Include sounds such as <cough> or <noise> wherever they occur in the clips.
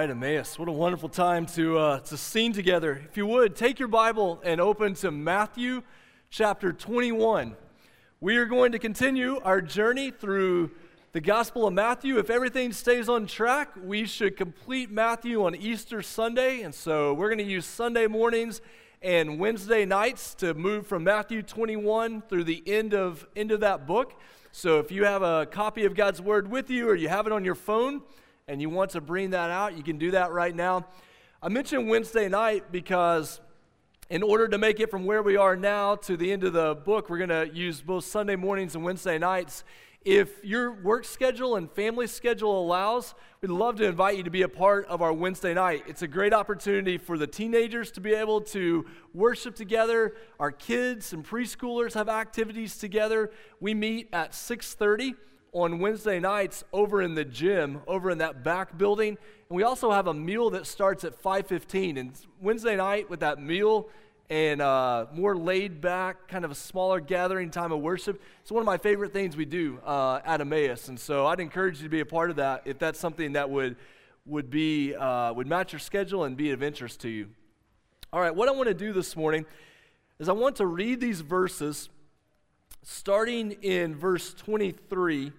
right, Emmaus. What a wonderful time to, uh, to sing together. If you would, take your Bible and open to Matthew chapter 21. We are going to continue our journey through the Gospel of Matthew. If everything stays on track, we should complete Matthew on Easter Sunday. And so we're going to use Sunday mornings and Wednesday nights to move from Matthew 21 through the end of, end of that book. So if you have a copy of God's Word with you or you have it on your phone, and you want to bring that out, you can do that right now. I mentioned Wednesday night because in order to make it from where we are now to the end of the book, we're going to use both Sunday mornings and Wednesday nights. If your work schedule and family schedule allows, we'd love to invite you to be a part of our Wednesday night. It's a great opportunity for the teenagers to be able to worship together. Our kids and preschoolers have activities together. We meet at 6:30 on Wednesday nights over in the gym, over in that back building. And we also have a meal that starts at 5:15. And Wednesday night with that meal and uh, more laid back, kind of a smaller gathering time of worship. It's one of my favorite things we do uh, at Emmaus. And so I'd encourage you to be a part of that if that's something that would would be uh, would match your schedule and be of interest to you. All right, what I want to do this morning is I want to read these verses starting in verse 23.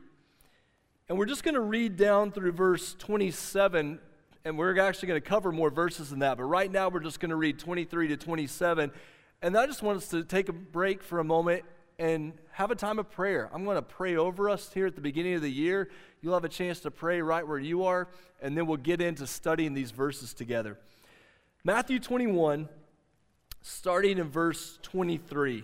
And we're just going to read down through verse 27, and we're actually going to cover more verses than that. But right now, we're just going to read 23 to 27. And I just want us to take a break for a moment and have a time of prayer. I'm going to pray over us here at the beginning of the year. You'll have a chance to pray right where you are, and then we'll get into studying these verses together. Matthew 21, starting in verse 23.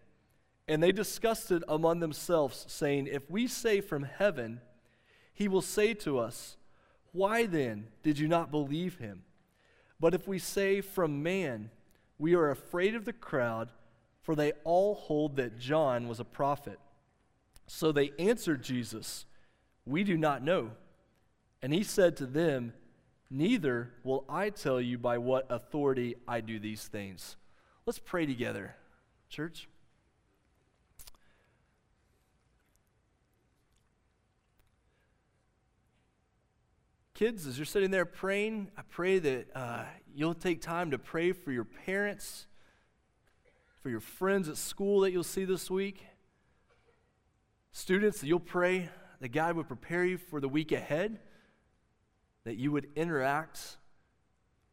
And they discussed it among themselves, saying, If we say from heaven, he will say to us, Why then did you not believe him? But if we say from man, we are afraid of the crowd, for they all hold that John was a prophet. So they answered Jesus, We do not know. And he said to them, Neither will I tell you by what authority I do these things. Let's pray together, church. Kids, as you're sitting there praying, I pray that uh, you'll take time to pray for your parents, for your friends at school that you'll see this week. Students, that you'll pray that God would prepare you for the week ahead, that you would interact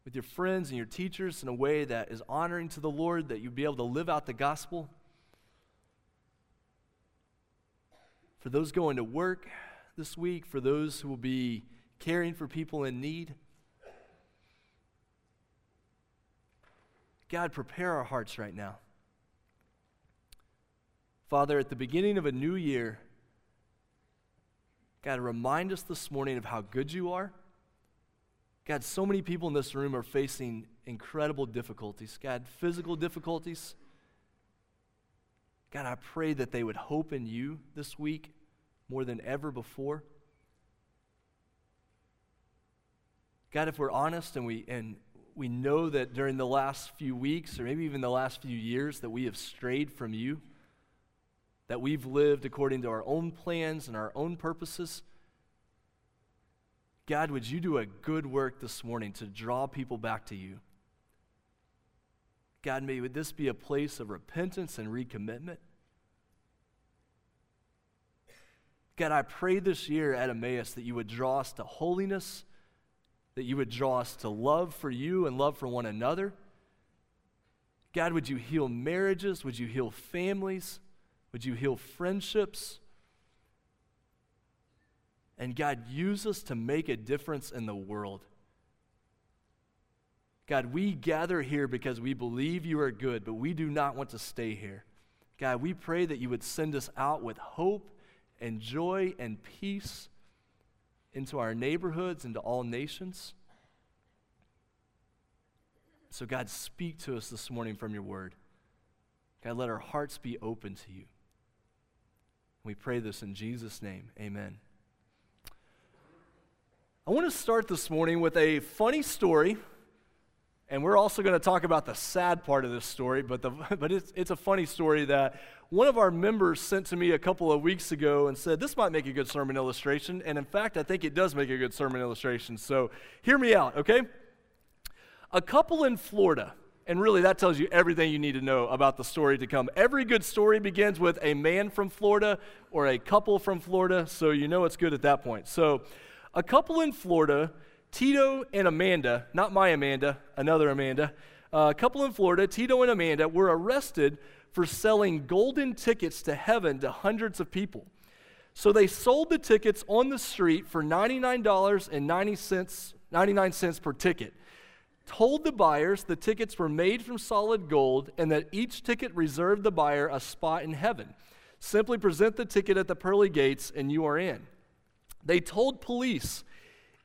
with your friends and your teachers in a way that is honoring to the Lord, that you'd be able to live out the gospel. For those going to work this week, for those who will be caring for people in need. God, prepare our hearts right now. Father, at the beginning of a new year, God, remind us this morning of how good you are. God, so many people in this room are facing incredible difficulties. God, physical difficulties. God, I pray that they would hope in you this week more than ever before. God, if we're honest and we, and we know that during the last few weeks or maybe even the last few years that we have strayed from you, that we've lived according to our own plans and our own purposes, God, would you do a good work this morning to draw people back to you? God, may would this be a place of repentance and recommitment? God, I pray this year at Emmaus that you would draw us to holiness that you would draw us to love for you and love for one another. God, would you heal marriages? Would you heal families? Would you heal friendships? And God, use us to make a difference in the world. God, we gather here because we believe you are good, but we do not want to stay here. God, we pray that you would send us out with hope and joy and peace into our neighborhoods, into all nations. So, God, speak to us this morning from your word. God, let our hearts be open to you. We pray this in Jesus' name. Amen. I want to start this morning with a funny story, and we're also going to talk about the sad part of this story, but, the, <laughs> but it's, it's a funny story that one of our members sent to me a couple of weeks ago and said, This might make a good sermon illustration. And in fact, I think it does make a good sermon illustration. So hear me out, okay? A couple in Florida, and really that tells you everything you need to know about the story to come. Every good story begins with a man from Florida or a couple from Florida, so you know it's good at that point. So, a couple in Florida, Tito and Amanda, not my Amanda, another Amanda, uh, a couple in Florida, Tito and Amanda, were arrested for selling golden tickets to heaven to hundreds of people. So they sold the tickets on the street for $99.90 99 cents per ticket told the buyers the tickets were made from solid gold and that each ticket reserved the buyer a spot in heaven. Simply present the ticket at the pearly gates and you are in. They told police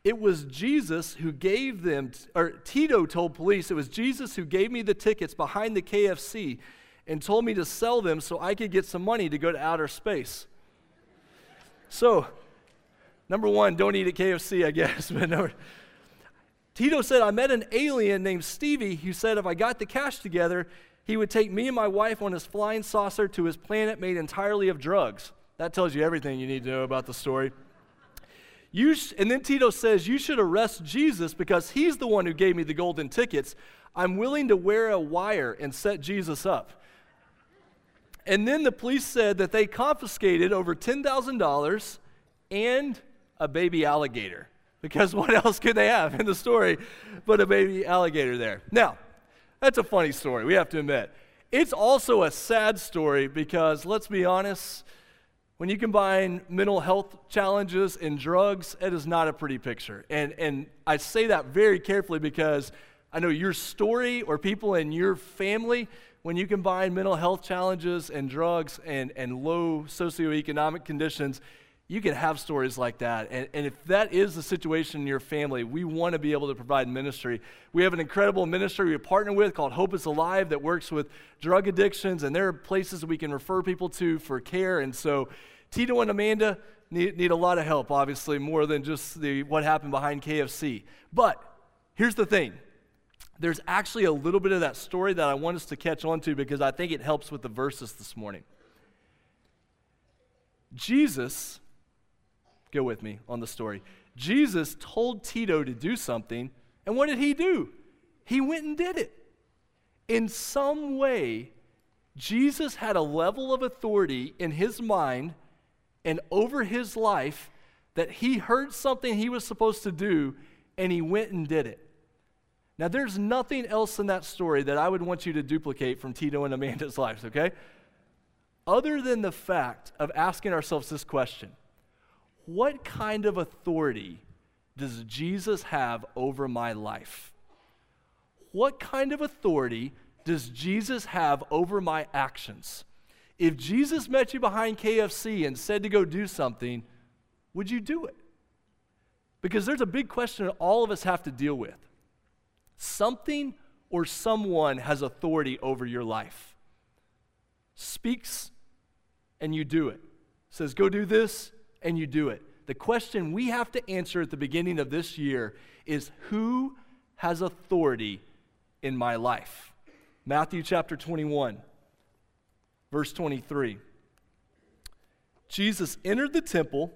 it was Jesus who gave them, or Tito told police it was Jesus who gave me the tickets behind the KFC and told me to sell them so I could get some money to go to outer space. So, number one, don't eat at KFC, I guess. <laughs> But number, Tito said, I met an alien named Stevie who said if I got the cash together, he would take me and my wife on his flying saucer to his planet made entirely of drugs. That tells you everything you need to know about the story. You and then Tito says, You should arrest Jesus because he's the one who gave me the golden tickets. I'm willing to wear a wire and set Jesus up. And then the police said that they confiscated over $10,000 and a baby alligator. Because <laughs> what else could they have in the story but a baby alligator there? Now, that's a funny story, we have to admit. It's also a sad story because, let's be honest, when you combine mental health challenges and drugs, it is not a pretty picture. And, and I say that very carefully because I know your story or people in your family, when you combine mental health challenges and drugs and, and low socioeconomic conditions, you can have stories like that. And, and if that is the situation in your family, we want to be able to provide ministry. We have an incredible ministry we partner with called Hope is Alive that works with drug addictions, and there are places we can refer people to for care. And so, Tito and Amanda need, need a lot of help, obviously, more than just the, what happened behind KFC. But here's the thing there's actually a little bit of that story that I want us to catch on to because I think it helps with the verses this morning. Jesus Go with me on the story. Jesus told Tito to do something, and what did he do? He went and did it. In some way, Jesus had a level of authority in his mind and over his life that he heard something he was supposed to do and he went and did it. Now, there's nothing else in that story that I would want you to duplicate from Tito and Amanda's <laughs> lives, okay? Other than the fact of asking ourselves this question what kind of authority does Jesus have over my life? What kind of authority does Jesus have over my actions? If Jesus met you behind KFC and said to go do something, would you do it? Because there's a big question that all of us have to deal with. Something or someone has authority over your life. Speaks and you do it. Says, go do this, and you do it. The question we have to answer at the beginning of this year is who has authority in my life? Matthew chapter 21, verse 23. Jesus entered the temple,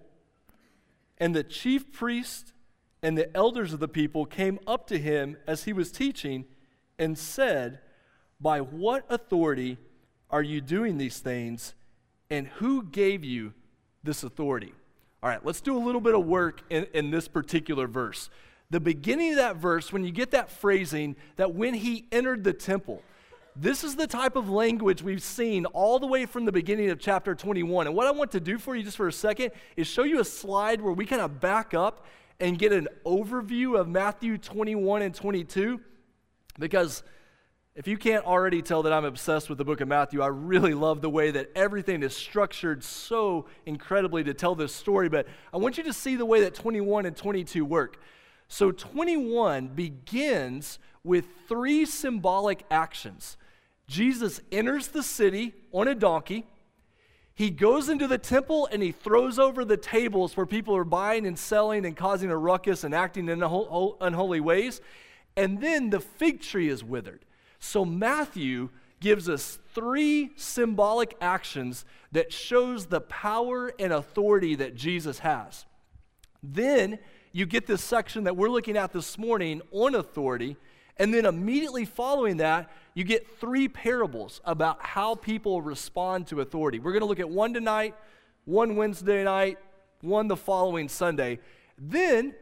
and the chief priests and the elders of the people came up to him as he was teaching and said, By what authority are you doing these things, and who gave you this authority. All right, let's do a little bit of work in, in this particular verse. The beginning of that verse, when you get that phrasing, that when he entered the temple, this is the type of language we've seen all the way from the beginning of chapter 21. And what I want to do for you just for a second is show you a slide where we kind of back up and get an overview of Matthew 21 and 22 because If you can't already tell that I'm obsessed with the book of Matthew, I really love the way that everything is structured so incredibly to tell this story. But I want you to see the way that 21 and 22 work. So 21 begins with three symbolic actions. Jesus enters the city on a donkey. He goes into the temple and he throws over the tables where people are buying and selling and causing a ruckus and acting in unholy ways. And then the fig tree is withered. So Matthew gives us three symbolic actions that shows the power and authority that Jesus has. Then you get this section that we're looking at this morning on authority, and then immediately following that, you get three parables about how people respond to authority. We're going to look at one tonight, one Wednesday night, one the following Sunday. Then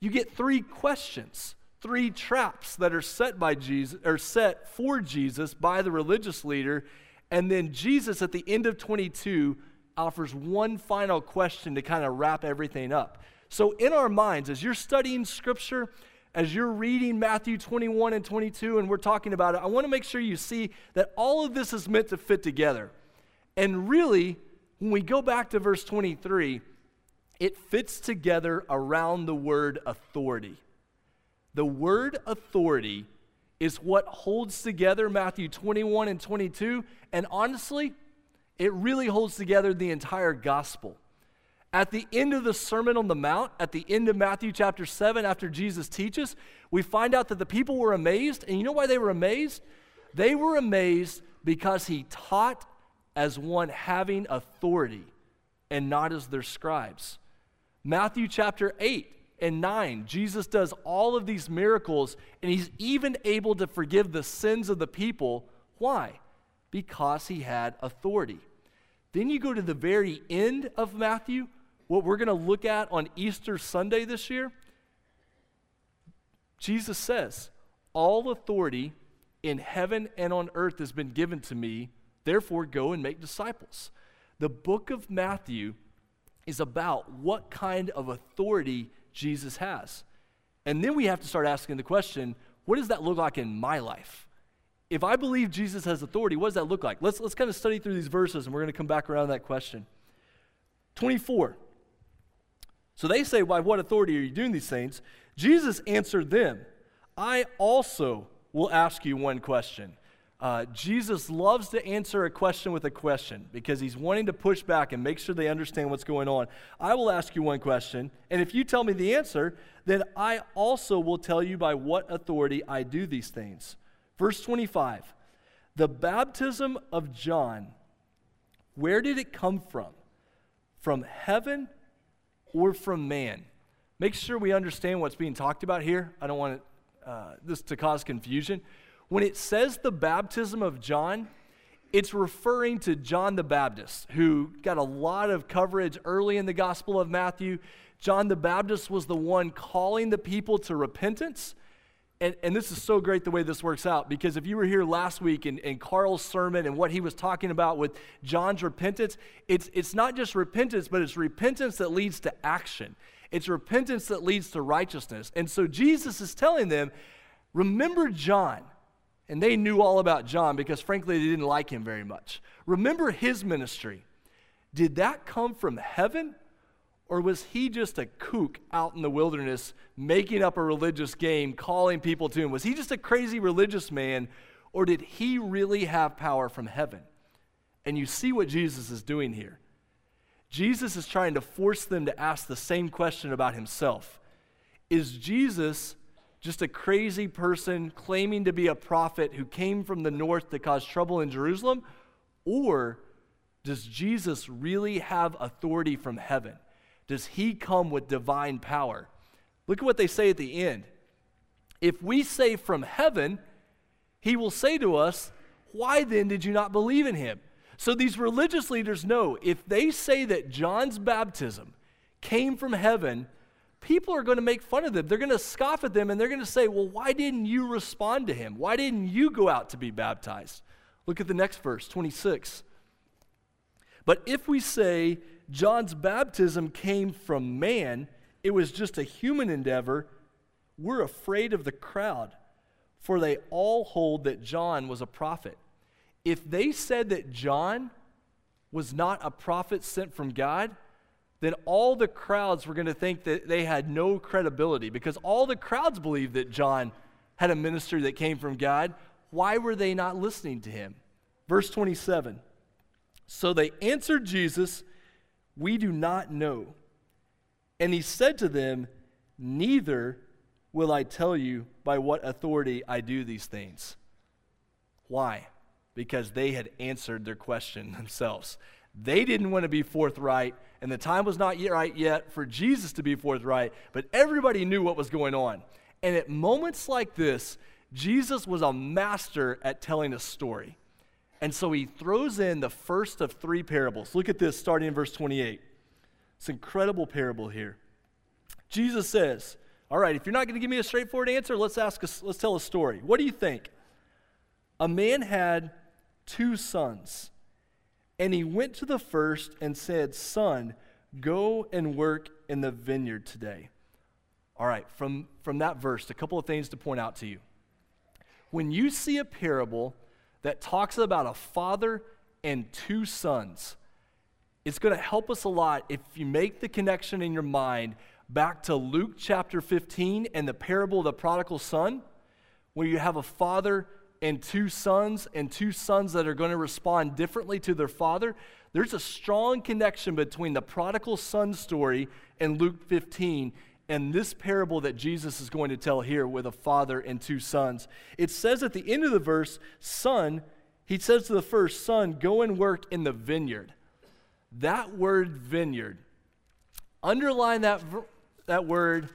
you get three questions three traps that are set by Jesus or set for Jesus by the religious leader and then Jesus at the end of 22 offers one final question to kind of wrap everything up. So in our minds as you're studying scripture as you're reading Matthew 21 and 22 and we're talking about it I want to make sure you see that all of this is meant to fit together. And really when we go back to verse 23 it fits together around the word authority. The word authority is what holds together Matthew 21 and 22. And honestly, it really holds together the entire gospel. At the end of the Sermon on the Mount, at the end of Matthew chapter 7, after Jesus teaches, we find out that the people were amazed. And you know why they were amazed? They were amazed because he taught as one having authority and not as their scribes. Matthew chapter 8, and 9, Jesus does all of these miracles, and he's even able to forgive the sins of the people. Why? Because he had authority. Then you go to the very end of Matthew, what we're going to look at on Easter Sunday this year. Jesus says, All authority in heaven and on earth has been given to me, therefore go and make disciples. The book of Matthew is about what kind of authority Jesus has. And then we have to start asking the question what does that look like in my life? If I believe Jesus has authority, what does that look like? Let's, let's kind of study through these verses and we're going to come back around that question. 24. So they say, By what authority are you doing these things? Jesus answered them, I also will ask you one question. Uh, Jesus loves to answer a question with a question because he's wanting to push back and make sure they understand what's going on. I will ask you one question, and if you tell me the answer, then I also will tell you by what authority I do these things. Verse 25 The baptism of John, where did it come from? From heaven or from man? Make sure we understand what's being talked about here. I don't want uh, this to cause confusion. When it says the baptism of John, it's referring to John the Baptist, who got a lot of coverage early in the Gospel of Matthew. John the Baptist was the one calling the people to repentance. And, and this is so great the way this works out because if you were here last week in, in Carl's sermon and what he was talking about with John's repentance, it's, it's not just repentance, but it's repentance that leads to action. It's repentance that leads to righteousness. And so Jesus is telling them, remember John and they knew all about John because, frankly, they didn't like him very much. Remember his ministry. Did that come from heaven? Or was he just a kook out in the wilderness making up a religious game, calling people to him? Was he just a crazy religious man? Or did he really have power from heaven? And you see what Jesus is doing here. Jesus is trying to force them to ask the same question about himself Is Jesus just a crazy person claiming to be a prophet who came from the north to cause trouble in Jerusalem? Or does Jesus really have authority from heaven? Does he come with divine power? Look at what they say at the end. If we say from heaven, he will say to us, Why then did you not believe in him? So these religious leaders know if they say that John's baptism came from heaven, people are going to make fun of them. They're going to scoff at them and they're going to say, Well, why didn't you respond to him? Why didn't you go out to be baptized? Look at the next verse, 26. But if we say John's baptism came from man, it was just a human endeavor, we're afraid of the crowd. for they all hold that John was a prophet. If they said that John was not a prophet sent from God, then all the crowds were going to think that they had no credibility because all the crowds believed that John had a ministry that came from God. Why were they not listening to him? Verse 27 So they answered Jesus, We do not know. And he said to them, Neither will I tell you by what authority I do these things. Why? Because they had answered their question <laughs> themselves. They didn't want to be forthright, and the time was not yet right yet for Jesus to be forthright, but everybody knew what was going on. And at moments like this, Jesus was a master at telling a story. And so he throws in the first of three parables. Look at this starting in verse 28. It's an incredible parable here. Jesus says, All right, if you're not going to give me a straightforward answer, let's ask a, let's tell a story. What do you think? A man had two sons. And he went to the first and said, Son, go and work in the vineyard today. All right, from, from that verse, a couple of things to point out to you. When you see a parable that talks about a father and two sons, it's going to help us a lot if you make the connection in your mind back to Luke chapter 15 and the parable of the prodigal son, where you have a father and two sons, and two sons that are going to respond differently to their father, there's a strong connection between the prodigal son story and Luke 15 and this parable that Jesus is going to tell here with a father and two sons. It says at the end of the verse, Son, he says to the first, Son, go and work in the vineyard. That word vineyard, underline that, that word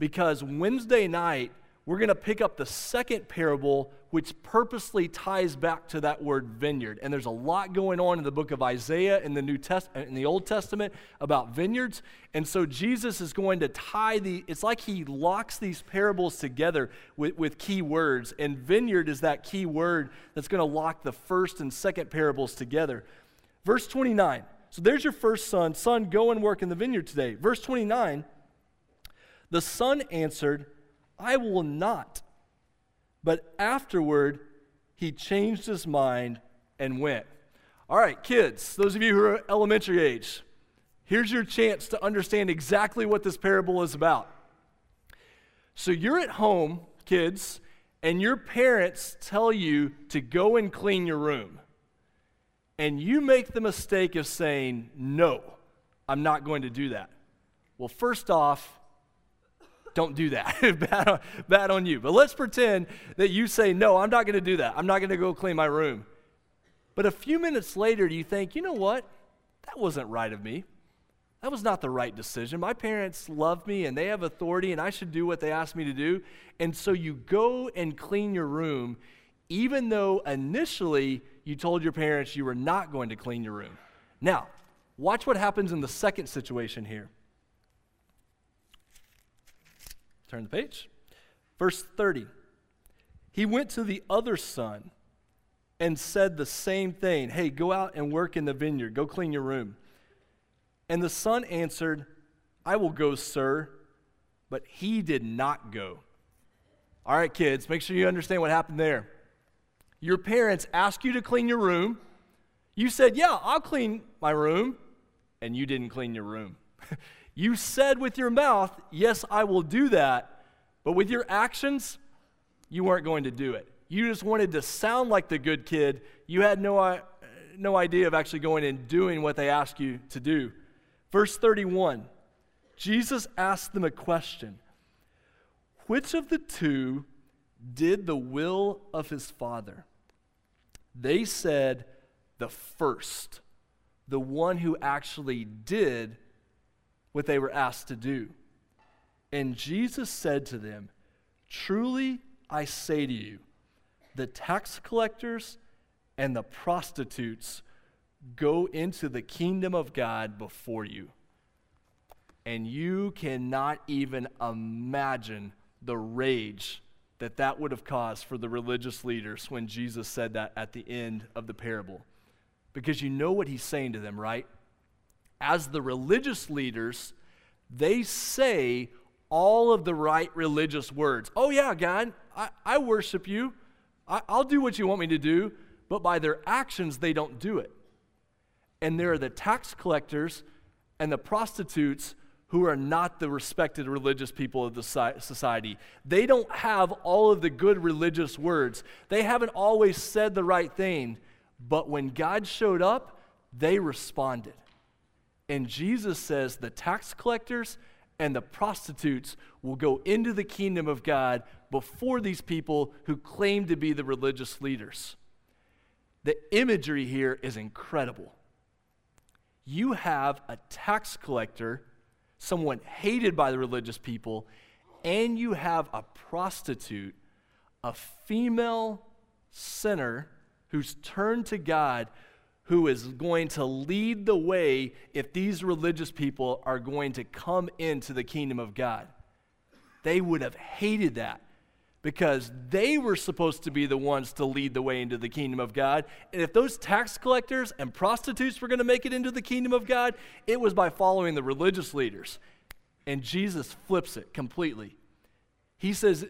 because Wednesday night, we're going to pick up the second parable, which purposely ties back to that word vineyard. And there's a lot going on in the book of Isaiah in the New Test uh, in the Old Testament about vineyards. And so Jesus is going to tie the, it's like he locks these parables together with, with key words. And vineyard is that key word that's going to lock the first and second parables together. Verse 29. So there's your first son. Son, go and work in the vineyard today. Verse 29. The son answered, I will not. But afterward, he changed his mind and went. All right, kids, those of you who are elementary age, here's your chance to understand exactly what this parable is about. So you're at home, kids, and your parents tell you to go and clean your room. And you make the mistake of saying, No, I'm not going to do that. Well, first off, don't do that. <laughs> bad, on, bad on you. But let's pretend that you say, No, I'm not going to do that. I'm not going to go clean my room. But a few minutes later, you think, You know what? That wasn't right of me. That was not the right decision. My parents love me and they have authority, and I should do what they ask me to do. And so you go and clean your room, even though initially you told your parents you were not going to clean your room. Now, watch what happens in the second situation here. Turn the page. Verse 30. He went to the other son and said the same thing Hey, go out and work in the vineyard, go clean your room. And the son answered, I will go, sir. But he did not go. All right, kids, make sure you understand what happened there. Your parents asked you to clean your room. You said, Yeah, I'll clean my room. And you didn't clean your room. <laughs> You said with your mouth, Yes, I will do that, but with your actions, you weren't going to do it. You just wanted to sound like the good kid. You had no, uh, no idea of actually going and doing what they asked you to do. Verse 31 Jesus asked them a question Which of the two did the will of his father? They said, The first, the one who actually did what they were asked to do. And Jesus said to them, Truly I say to you, the tax collectors and the prostitutes go into the kingdom of God before you. And you cannot even imagine the rage that that would have caused for the religious leaders when Jesus said that at the end of the parable. Because you know what he's saying to them, right? As the religious leaders, they say all of the right religious words. Oh, yeah, God, I, I worship you. I, I'll do what you want me to do. But by their actions, they don't do it. And there are the tax collectors and the prostitutes who are not the respected religious people of the society. They don't have all of the good religious words. They haven't always said the right thing, but when God showed up, they responded. And Jesus says the tax collectors and the prostitutes will go into the kingdom of God before these people who claim to be the religious leaders. The imagery here is incredible. You have a tax collector, someone hated by the religious people, and you have a prostitute, a female sinner who's turned to God who is going to lead the way if these religious people are going to come into the kingdom of God. They would have hated that because they were supposed to be the ones to lead the way into the kingdom of God. And if those tax collectors and prostitutes were going to make it into the kingdom of God, it was by following the religious leaders. And Jesus flips it completely. He says,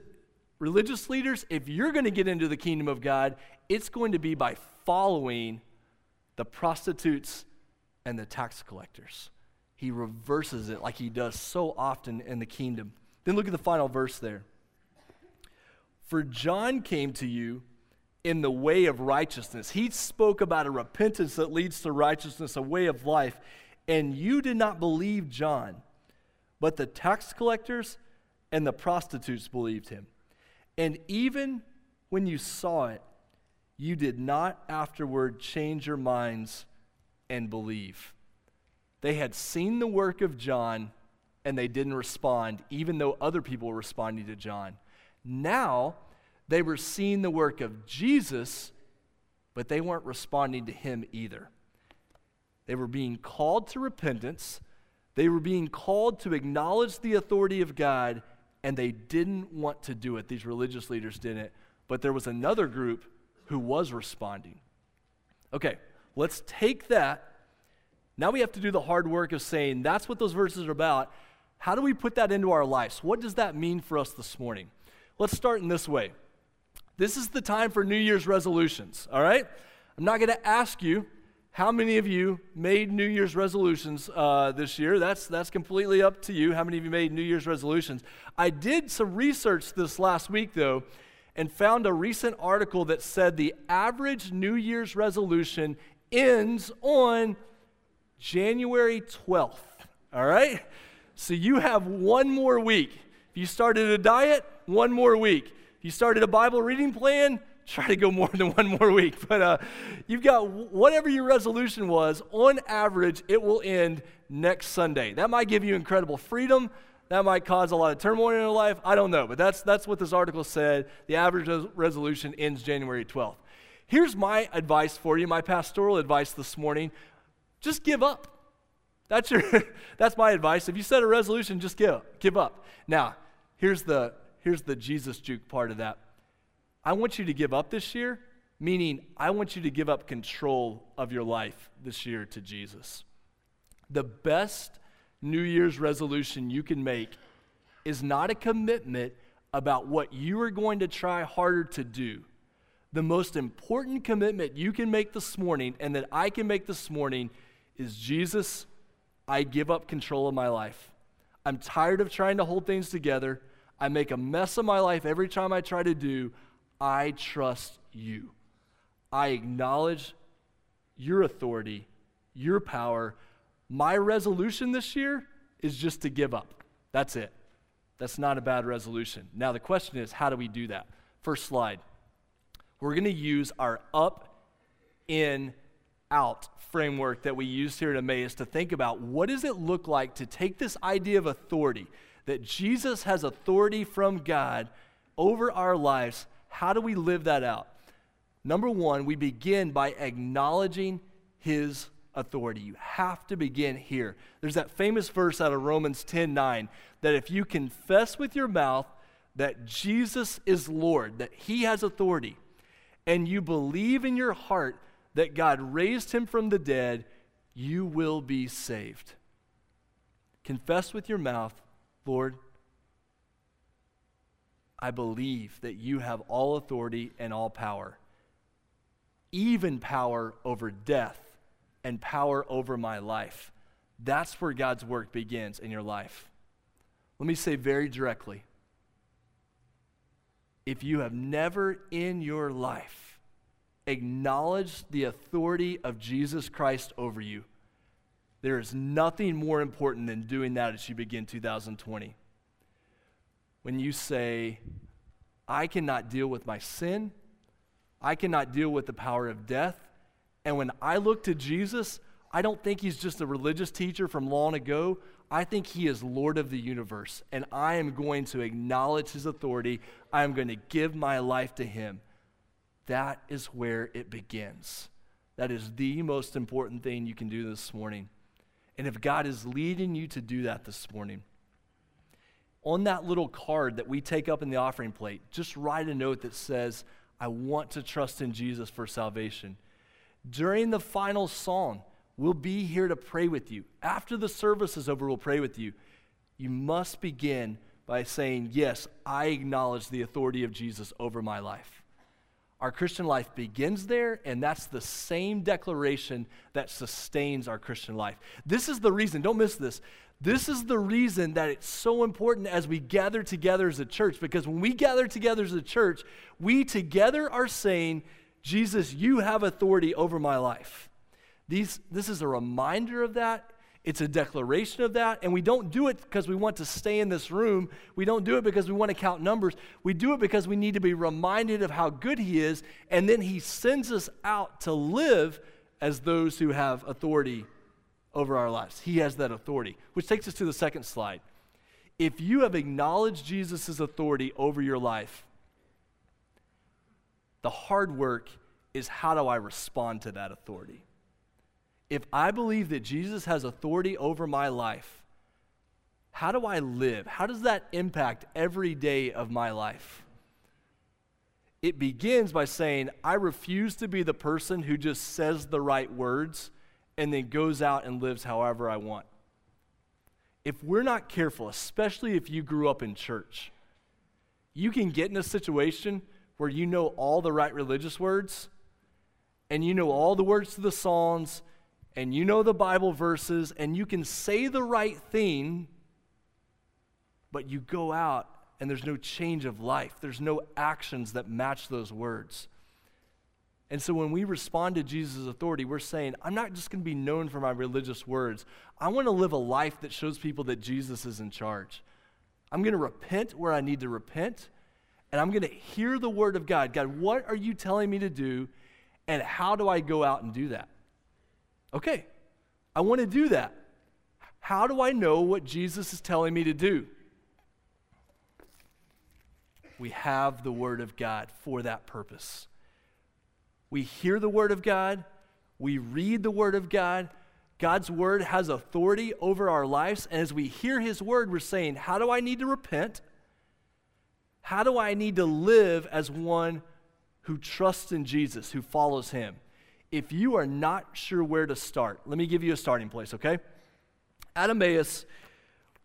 Religious leaders, if you're going to get into the kingdom of God, it's going to be by following the prostitutes and the tax collectors. He reverses it like he does so often in the kingdom. Then look at the final verse there. For John came to you in the way of righteousness. He spoke about a repentance that leads to righteousness, a way of life, and you did not believe John, but the tax collectors and the prostitutes believed him. And even when you saw it, you did not afterward change your minds and believe. They had seen the work of John and they didn't respond, even though other people were responding to John. Now they were seeing the work of Jesus, but they weren't responding to him either. They were being called to repentance, they were being called to acknowledge the authority of God, and they didn't want to do it. These religious leaders didn't. But there was another group who was responding. Okay, let's take that. Now we have to do the hard work of saying that's what those verses are about. How do we put that into our lives? What does that mean for us this morning? Let's start in this way. This is the time for New Year's resolutions, all right? I'm not going to ask you how many of you made New Year's resolutions uh, this year. That's, that's completely up to you. How many of you made New Year's resolutions? I did some research this last week, though, and found a recent article that said the average New Year's resolution ends on January 12th. All right? So you have one more week. If you started a diet, one more week. If you started a Bible reading plan, try to go more than one more week. <laughs> But uh, you've got whatever your resolution was, on average, it will end next Sunday. That might give you incredible freedom. That might cause a lot of turmoil in your life. I don't know, but that's, that's what this article said. The average res- resolution ends January 12th. Here's my advice for you, my pastoral advice this morning. Just give up. That's, your, <laughs> that's my advice. If you set a resolution, just give, give up. Now, here's the, here's the Jesus juke part of that. I want you to give up this year, meaning I want you to give up control of your life this year to Jesus. The best New Year's resolution you can make is not a commitment about what you are going to try harder to do. The most important commitment you can make this morning and that I can make this morning is Jesus, I give up control of my life. I'm tired of trying to hold things together. I make a mess of my life every time I try to do. I trust you. I acknowledge your authority, your power, my resolution this year is just to give up. That's it. That's not a bad resolution. Now, the question is how do we do that? First slide. We're going to use our up, in, out framework that we used here at Emmaus to think about what does it look like to take this idea of authority, that Jesus has authority from God over our lives. How do we live that out? Number one, we begin by acknowledging his authority. You have to begin here. There's that famous verse out of Romans 10 9 that if you confess with your mouth that Jesus is Lord, that He has authority, and you believe in your heart that God raised Him from the dead, you will be saved. Confess with your mouth, Lord, I believe that you have all authority and all power, even power over death and power over my life. That's where God's work begins in your life. Let me say very directly if you have never in your life acknowledged the authority of Jesus Christ over you, there is nothing more important than doing that as you begin 2020. When you say, I cannot deal with my sin, I cannot deal with the power of death, and when I look to Jesus, I don't think he's just a religious teacher from long ago. I think he is Lord of the universe, and I am going to acknowledge his authority. I am going to give my life to him. That is where it begins. That is the most important thing you can do this morning. And if God is leading you to do that this morning, on that little card that we take up in the offering plate, just write a note that says, I want to trust in Jesus for salvation. During the final song, We'll be here to pray with you. After the service is over, we'll pray with you. You must begin by saying, Yes, I acknowledge the authority of Jesus over my life. Our Christian life begins there, and that's the same declaration that sustains our Christian life. This is the reason, don't miss this. This is the reason that it's so important as we gather together as a church, because when we gather together as a church, we together are saying, Jesus, you have authority over my life. These, this is a reminder of that. It's a declaration of that. And we don't do it because we want to stay in this room. We don't do it because we want to count numbers. We do it because we need to be reminded of how good He is. And then He sends us out to live as those who have authority over our lives. He has that authority, which takes us to the second slide. If you have acknowledged Jesus' authority over your life, the hard work is how do I respond to that authority? if I believe that Jesus has authority over my life, how do I live? How does that impact every day of my life? It begins by saying, I refuse to be the person who just says the right words and then goes out and lives however I want. If we're not careful, especially if you grew up in church, you can get in a situation where you know all the right religious words and you know all the words to the Psalms and you know the Bible verses and you can say the right thing, but you go out and there's no change of life. There's no actions that match those words. And so when we respond to Jesus' authority, we're saying, I'm not just going to be known for my religious words. I want to live a life that shows people that Jesus is in charge. I'm going to repent where I need to repent, and I'm going to hear the word of God. God, what are you telling me to do, and how do I go out and do that? Okay, I want to do that. How do I know what Jesus is telling me to do? We have the Word of God for that purpose. We hear the Word of God, we read the Word of God. God's Word has authority over our lives. And as we hear His Word, we're saying, How do I need to repent? How do I need to live as one who trusts in Jesus, who follows Him? if you are not sure where to start, let me give you a starting place, okay? At Emmaus,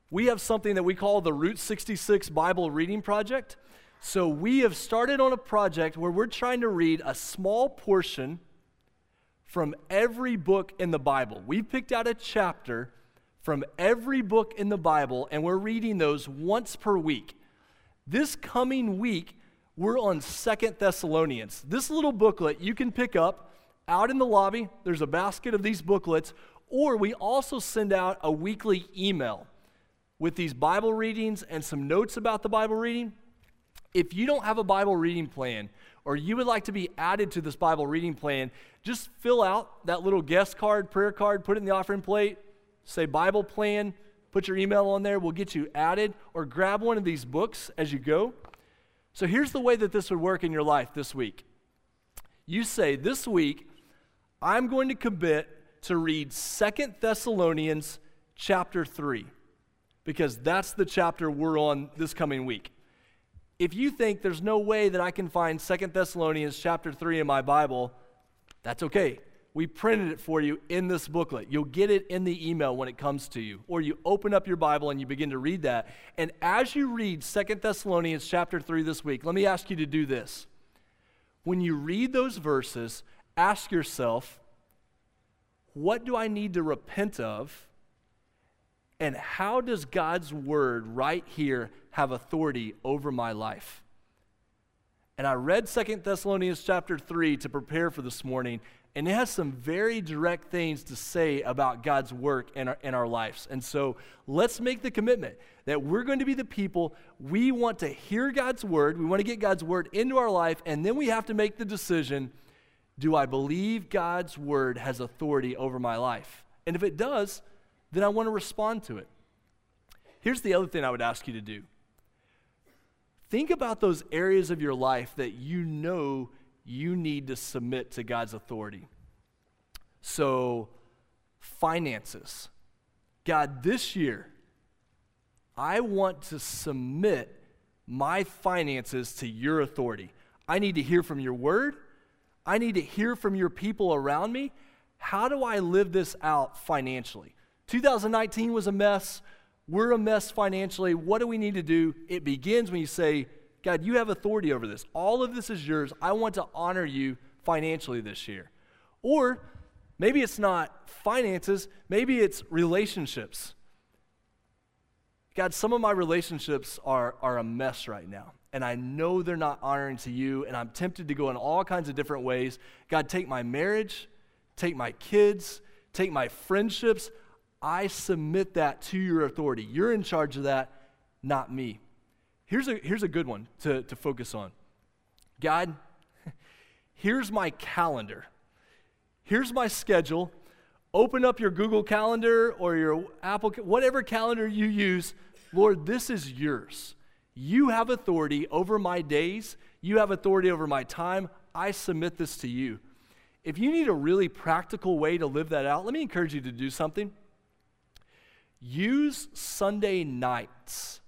we have something that we call the Route 66 Bible Reading Project. So we have started on a project where we're trying to read a small portion from every book in the Bible. We've picked out a chapter from every book in the Bible, and we're reading those once per week. This coming week, we're on Second Thessalonians. This little booklet you can pick up out in the lobby, there's a basket of these booklets, or we also send out a weekly email with these Bible readings and some notes about the Bible reading. If you don't have a Bible reading plan, or you would like to be added to this Bible reading plan, just fill out that little guest card, prayer card, put it in the offering plate, say Bible plan, put your email on there, we'll get you added, or grab one of these books as you go. So here's the way that this would work in your life this week. You say, This week, I'm going to commit to read Second Thessalonians chapter 3 because that's the chapter we're on this coming week. If you think there's no way that I can find Second Thessalonians chapter 3 in my Bible, that's okay. We printed it for you in this booklet. You'll get it in the email when it comes to you. Or you open up your Bible and you begin to read that. And as you read Second Thessalonians chapter 3 this week, let me ask you to do this. When you read those verses, ask yourself, what do I need to repent of? And how does God's word right here have authority over my life? And I read Second Thessalonians chapter 3 to prepare for this morning, and it has some very direct things to say about God's work in our, in our lives. And so let's make the commitment that we're going to be the people, we want to hear God's word, we want to get God's word into our life, and then we have to make the decision do I believe God's word has authority over my life? And if it does, then I want to respond to it. Here's the other thing I would ask you to do Think about those areas of your life that you know you need to submit to God's authority. So, finances. God, this year, I want to submit my finances to your authority. I need to hear from your word. I need to hear from your people around me. How do I live this out financially? 2019 was a mess. We're a mess financially. What do we need to do? It begins when you say, God, you have authority over this. All of this is yours. I want to honor you financially this year. Or maybe it's not finances, maybe it's relationships. God, some of my relationships are, are a mess right now. And I know they're not honoring to you, and I'm tempted to go in all kinds of different ways. God, take my marriage, take my kids, take my friendships. I submit that to your authority. You're in charge of that, not me. Here's a, here's a good one to, to focus on God, <laughs> here's my calendar. Here's my schedule. Open up your Google Calendar or your Apple, whatever calendar you use. Lord, this is yours. You have authority over my days. You have authority over my time. I submit this to you. If you need a really practical way to live that out, let me encourage you to do something. Use Sunday nights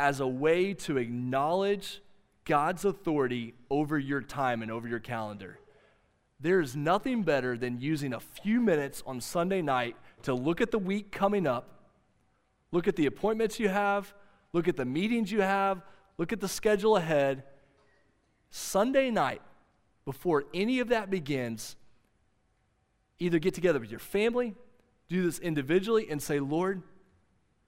as a way to acknowledge God's authority over your time and over your calendar. There is nothing better than using a few minutes on Sunday night to look at the week coming up, look at the appointments you have, look at the meetings you have, look at the schedule ahead. Sunday night, before any of that begins, either get together with your family, do this individually and say, Lord,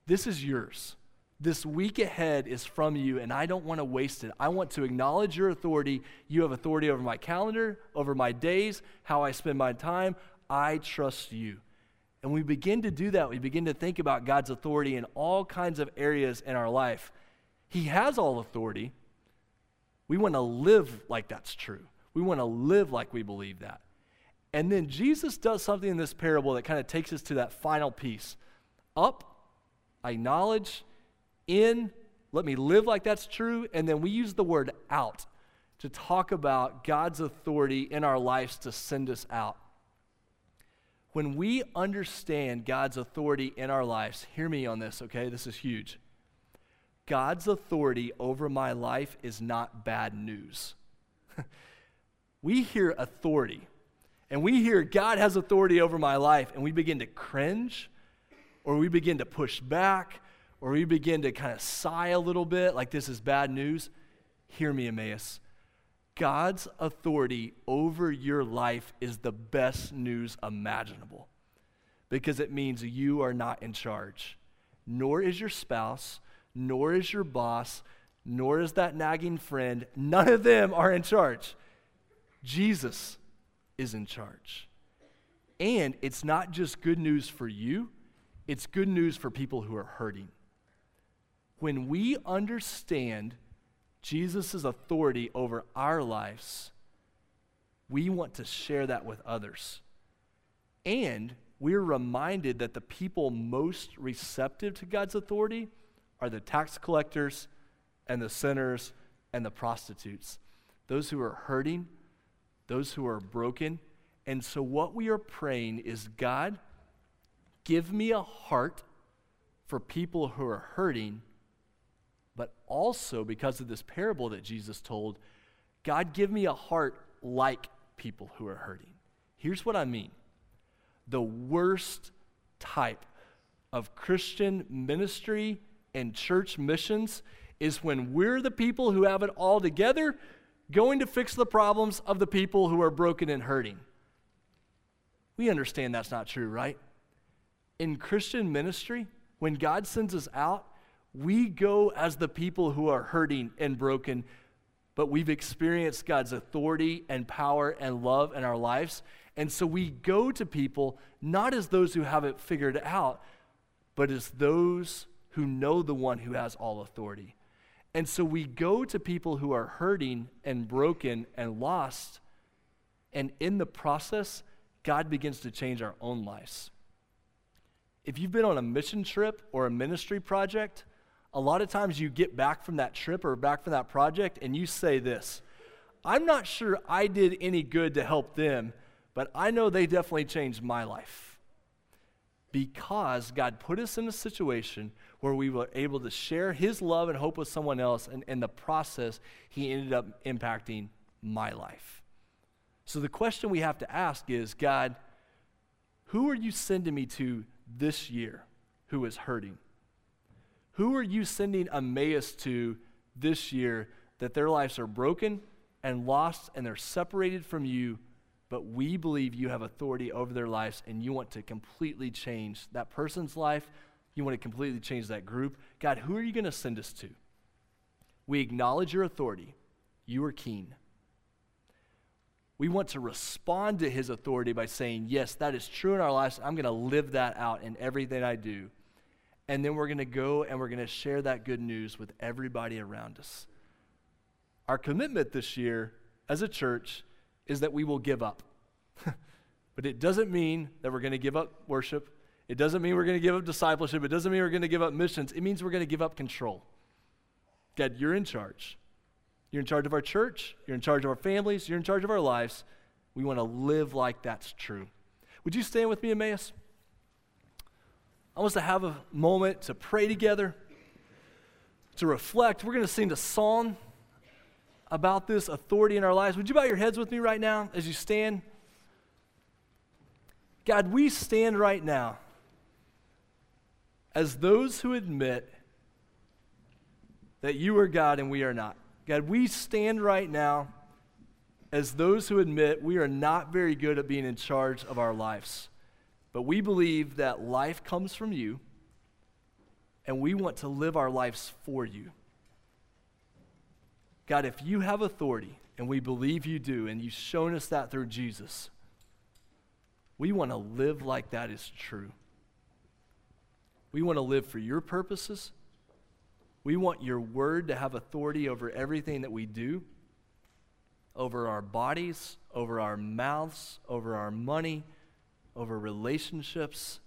this is yours. This week ahead is from you, and I don't want to waste it. I want to acknowledge your authority. You have authority over my calendar, over my days, how I spend my time. I trust you. And we begin to do that. We begin to think about God's authority in all kinds of areas in our life. He has all authority. We want to live like that's true. We want to live like we believe that. And then Jesus does something in this parable that kind of takes us to that final piece. Up, I acknowledge, in, let me live like that's true. And then we use the word out to talk about God's authority in our lives to send us out. When we understand God's authority in our lives, hear me on this, okay? This is huge. God's authority over my life is not bad news. <laughs> we hear authority and we hear God has authority over my life, and we begin to cringe, or we begin to push back, or we begin to kind of sigh a little bit like this is bad news, hear me, Emmaus. God's authority over your life is the best news imaginable because it means you are not in charge, nor is your spouse, nor is your boss, nor is that nagging friend. None of them are in charge. Jesus is in charge. And it's not just good news for you, it's good news for people who are hurting. When we understand Jesus' authority over our lives, we want to share that with others. And we're reminded that the people most receptive to God's authority are the tax collectors and the sinners and the prostitutes. Those who are hurting, those who are broken. And so, what we are praying is God, give me a heart for people who are hurting, but also because of this parable that Jesus told, God, give me a heart like people who are hurting. Here's what I mean the worst type of Christian ministry and church missions is when we're the people who have it all together going to fix the problems of the people who are broken and hurting. We understand that's not true, right? In Christian ministry, when God sends us out, we go as the people who are hurting and broken, but we've experienced God's authority and power and love in our lives. And so we go to people not as those who have it figured out, but as those who know the one who has all authority. And so we go to people who are hurting and broken and lost. And in the process, God begins to change our own lives. If you've been on a mission trip or a ministry project, a lot of times you get back from that trip or back from that project and you say this I'm not sure I did any good to help them, but I know they definitely changed my life. Because God put us in a situation where we were able to share His love and hope with someone else, and in the process, He ended up impacting my life. So the question we have to ask is God, who are you sending me to this year who is hurting? Who are you sending Emmaus to this year that their lives are broken and lost and they're separated from you, but we believe you have authority over their lives and you want to completely change that person's life? You want to completely change that group? God, who are you going to send us to? We acknowledge your authority. You are keen. We want to respond to his authority by saying, Yes, that is true in our lives. I'm going to live that out in everything I do. And then we're going to go and we're going to share that good news with everybody around us. Our commitment this year as a church is that we will give up. <laughs> but it doesn't mean that we're going to give up worship. It doesn't mean we're going to give up discipleship. It doesn't mean we're going to give up missions. It means we're going to give up control. God, you're in charge. You're in charge of our church. You're in charge of our families. You're in charge of our lives. We want to live like that's true. Would you stand with me, Emmaus? I want us to have a moment to pray together, to reflect. We're going to sing a song about this authority in our lives. Would you bow your heads with me right now as you stand? God, we stand right now as those who admit that you are God and we are not. God, we stand right now as those who admit we are not very good at being in charge of our lives. But we believe that life comes from you, and we want to live our lives for you. God, if you have authority, and we believe you do, and you've shown us that through Jesus, we want to live like that is true. We want to live for your purposes. We want your word to have authority over everything that we do, over our bodies, over our mouths, over our money over relationships.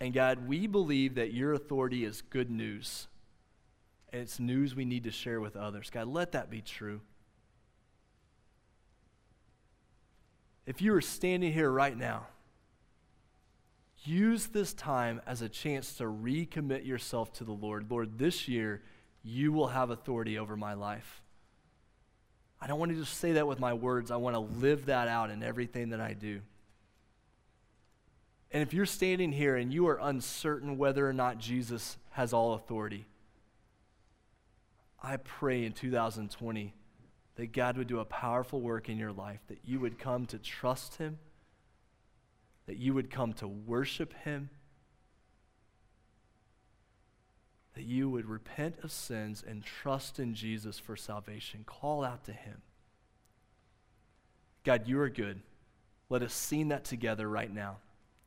And God, we believe that your authority is good news. And it's news we need to share with others. God, let that be true. If you are standing here right now, use this time as a chance to recommit yourself to the Lord. Lord, this year, you will have authority over my life. I don't want to just say that with my words. I want to live that out in everything that I do. And if you're standing here and you are uncertain whether or not Jesus has all authority, I pray in 2020 that God would do a powerful work in your life, that you would come to trust Him, that you would come to worship Him, that you would repent of sins and trust in Jesus for salvation. Call out to Him. God, you are good. Let us sing that together right now.